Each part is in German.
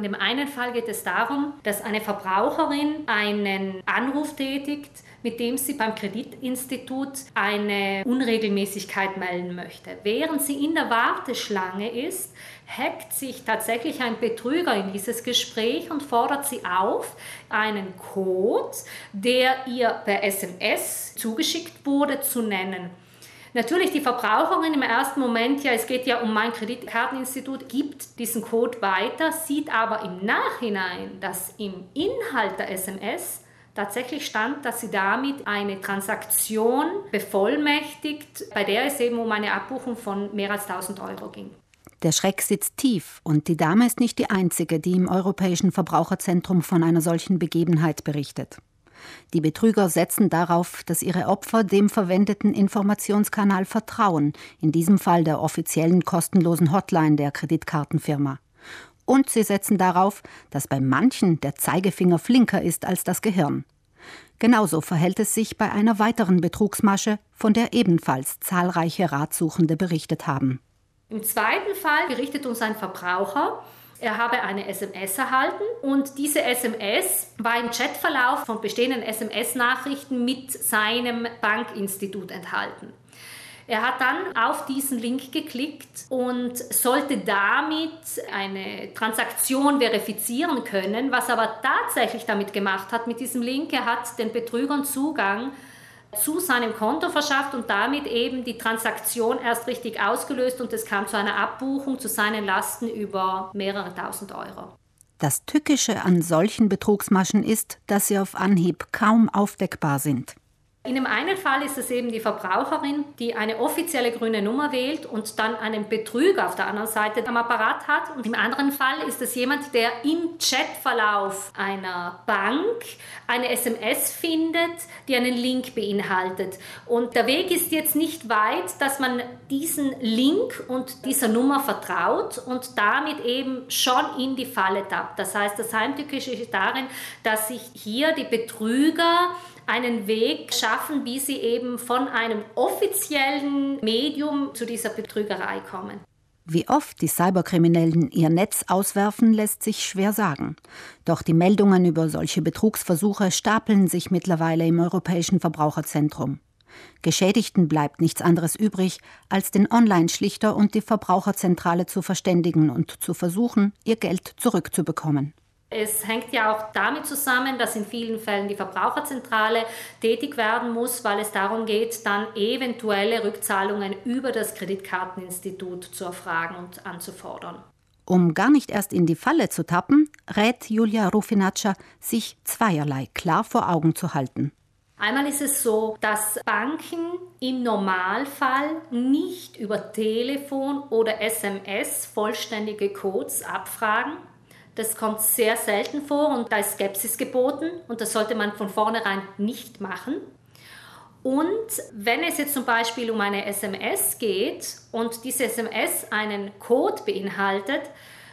In dem einen Fall geht es darum, dass eine Verbraucherin einen Anruf tätigt, mit dem sie beim Kreditinstitut eine Unregelmäßigkeit melden möchte. Während sie in der Warteschlange ist, hackt sich tatsächlich ein Betrüger in dieses Gespräch und fordert sie auf, einen Code, der ihr per SMS zugeschickt wurde, zu nennen. Natürlich die Verbraucherin im ersten Moment, ja, es geht ja um mein Kreditkarteninstitut, gibt diesen Code weiter, sieht aber im Nachhinein, dass im Inhalt der SMS tatsächlich stand, dass sie damit eine Transaktion bevollmächtigt, bei der es eben um eine Abbuchung von mehr als 1000 Euro ging. Der Schreck sitzt tief und die Dame ist nicht die einzige, die im Europäischen Verbraucherzentrum von einer solchen Begebenheit berichtet. Die Betrüger setzen darauf, dass ihre Opfer dem verwendeten Informationskanal vertrauen, in diesem Fall der offiziellen kostenlosen Hotline der Kreditkartenfirma. Und sie setzen darauf, dass bei manchen der Zeigefinger flinker ist als das Gehirn. Genauso verhält es sich bei einer weiteren Betrugsmasche, von der ebenfalls zahlreiche Ratsuchende berichtet haben. Im zweiten Fall berichtet uns ein Verbraucher, er habe eine SMS erhalten und diese SMS war im Chatverlauf von bestehenden SMS-Nachrichten mit seinem Bankinstitut enthalten. Er hat dann auf diesen Link geklickt und sollte damit eine Transaktion verifizieren können. Was aber tatsächlich damit gemacht hat mit diesem Link, er hat den Betrügern Zugang zu seinem Konto verschafft und damit eben die Transaktion erst richtig ausgelöst und es kam zu einer Abbuchung zu seinen Lasten über mehrere tausend Euro. Das Tückische an solchen Betrugsmaschen ist, dass sie auf Anhieb kaum aufdeckbar sind. In dem einen Fall ist es eben die Verbraucherin, die eine offizielle grüne Nummer wählt und dann einen Betrüger auf der anderen Seite am Apparat hat. Und im anderen Fall ist es jemand, der im Chatverlauf einer Bank eine SMS findet, die einen Link beinhaltet. Und der Weg ist jetzt nicht weit, dass man diesen Link und dieser Nummer vertraut und damit eben schon in die Falle tappt. Das heißt, das Heimtückische ist darin, dass sich hier die Betrüger einen Weg schaffen, wie sie eben von einem offiziellen Medium zu dieser Betrügerei kommen. Wie oft die Cyberkriminellen ihr Netz auswerfen, lässt sich schwer sagen. Doch die Meldungen über solche Betrugsversuche stapeln sich mittlerweile im Europäischen Verbraucherzentrum. Geschädigten bleibt nichts anderes übrig, als den Online-Schlichter und die Verbraucherzentrale zu verständigen und zu versuchen, ihr Geld zurückzubekommen. Es hängt ja auch damit zusammen, dass in vielen Fällen die Verbraucherzentrale tätig werden muss, weil es darum geht, dann eventuelle Rückzahlungen über das Kreditkarteninstitut zu erfragen und anzufordern. Um gar nicht erst in die Falle zu tappen, rät Julia Rufinaccia, sich zweierlei klar vor Augen zu halten. Einmal ist es so, dass Banken im Normalfall nicht über Telefon oder SMS vollständige Codes abfragen, das kommt sehr selten vor und da ist Skepsis geboten und das sollte man von vornherein nicht machen. Und wenn es jetzt zum Beispiel um eine SMS geht und diese SMS einen Code beinhaltet,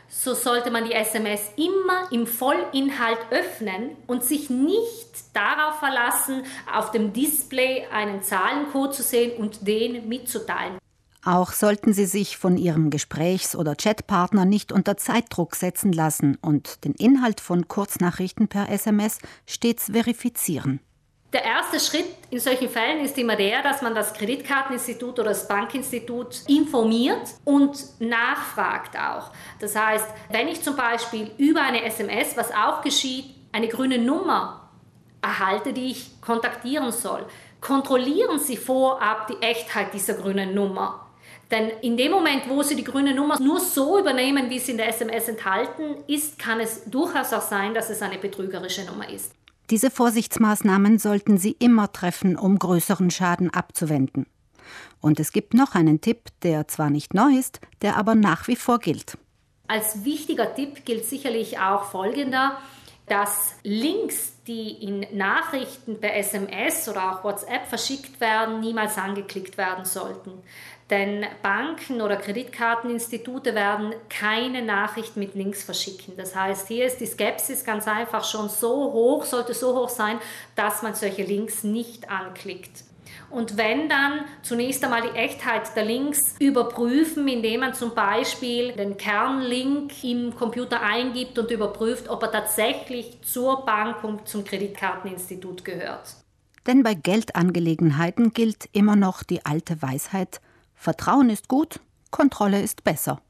so sollte man die SMS immer im Vollinhalt öffnen und sich nicht darauf verlassen, auf dem Display einen Zahlencode zu sehen und den mitzuteilen. Auch sollten Sie sich von Ihrem Gesprächs- oder Chatpartner nicht unter Zeitdruck setzen lassen und den Inhalt von Kurznachrichten per SMS stets verifizieren. Der erste Schritt in solchen Fällen ist immer der, dass man das Kreditkarteninstitut oder das Bankinstitut informiert und nachfragt auch. Das heißt, wenn ich zum Beispiel über eine SMS, was auch geschieht, eine grüne Nummer erhalte, die ich kontaktieren soll, kontrollieren Sie vorab die Echtheit dieser grünen Nummer. Denn in dem Moment, wo Sie die grüne Nummer nur so übernehmen, wie sie in der SMS enthalten ist, kann es durchaus auch sein, dass es eine betrügerische Nummer ist. Diese Vorsichtsmaßnahmen sollten Sie immer treffen, um größeren Schaden abzuwenden. Und es gibt noch einen Tipp, der zwar nicht neu ist, der aber nach wie vor gilt. Als wichtiger Tipp gilt sicherlich auch folgender, dass Links, die in Nachrichten per SMS oder auch WhatsApp verschickt werden, niemals angeklickt werden sollten. Denn Banken oder Kreditkarteninstitute werden keine Nachricht mit Links verschicken. Das heißt, hier ist die Skepsis ganz einfach schon so hoch, sollte so hoch sein, dass man solche Links nicht anklickt. Und wenn dann zunächst einmal die Echtheit der Links überprüfen, indem man zum Beispiel den Kernlink im Computer eingibt und überprüft, ob er tatsächlich zur Bank und zum Kreditkarteninstitut gehört. Denn bei Geldangelegenheiten gilt immer noch die alte Weisheit, Vertrauen ist gut, Kontrolle ist besser.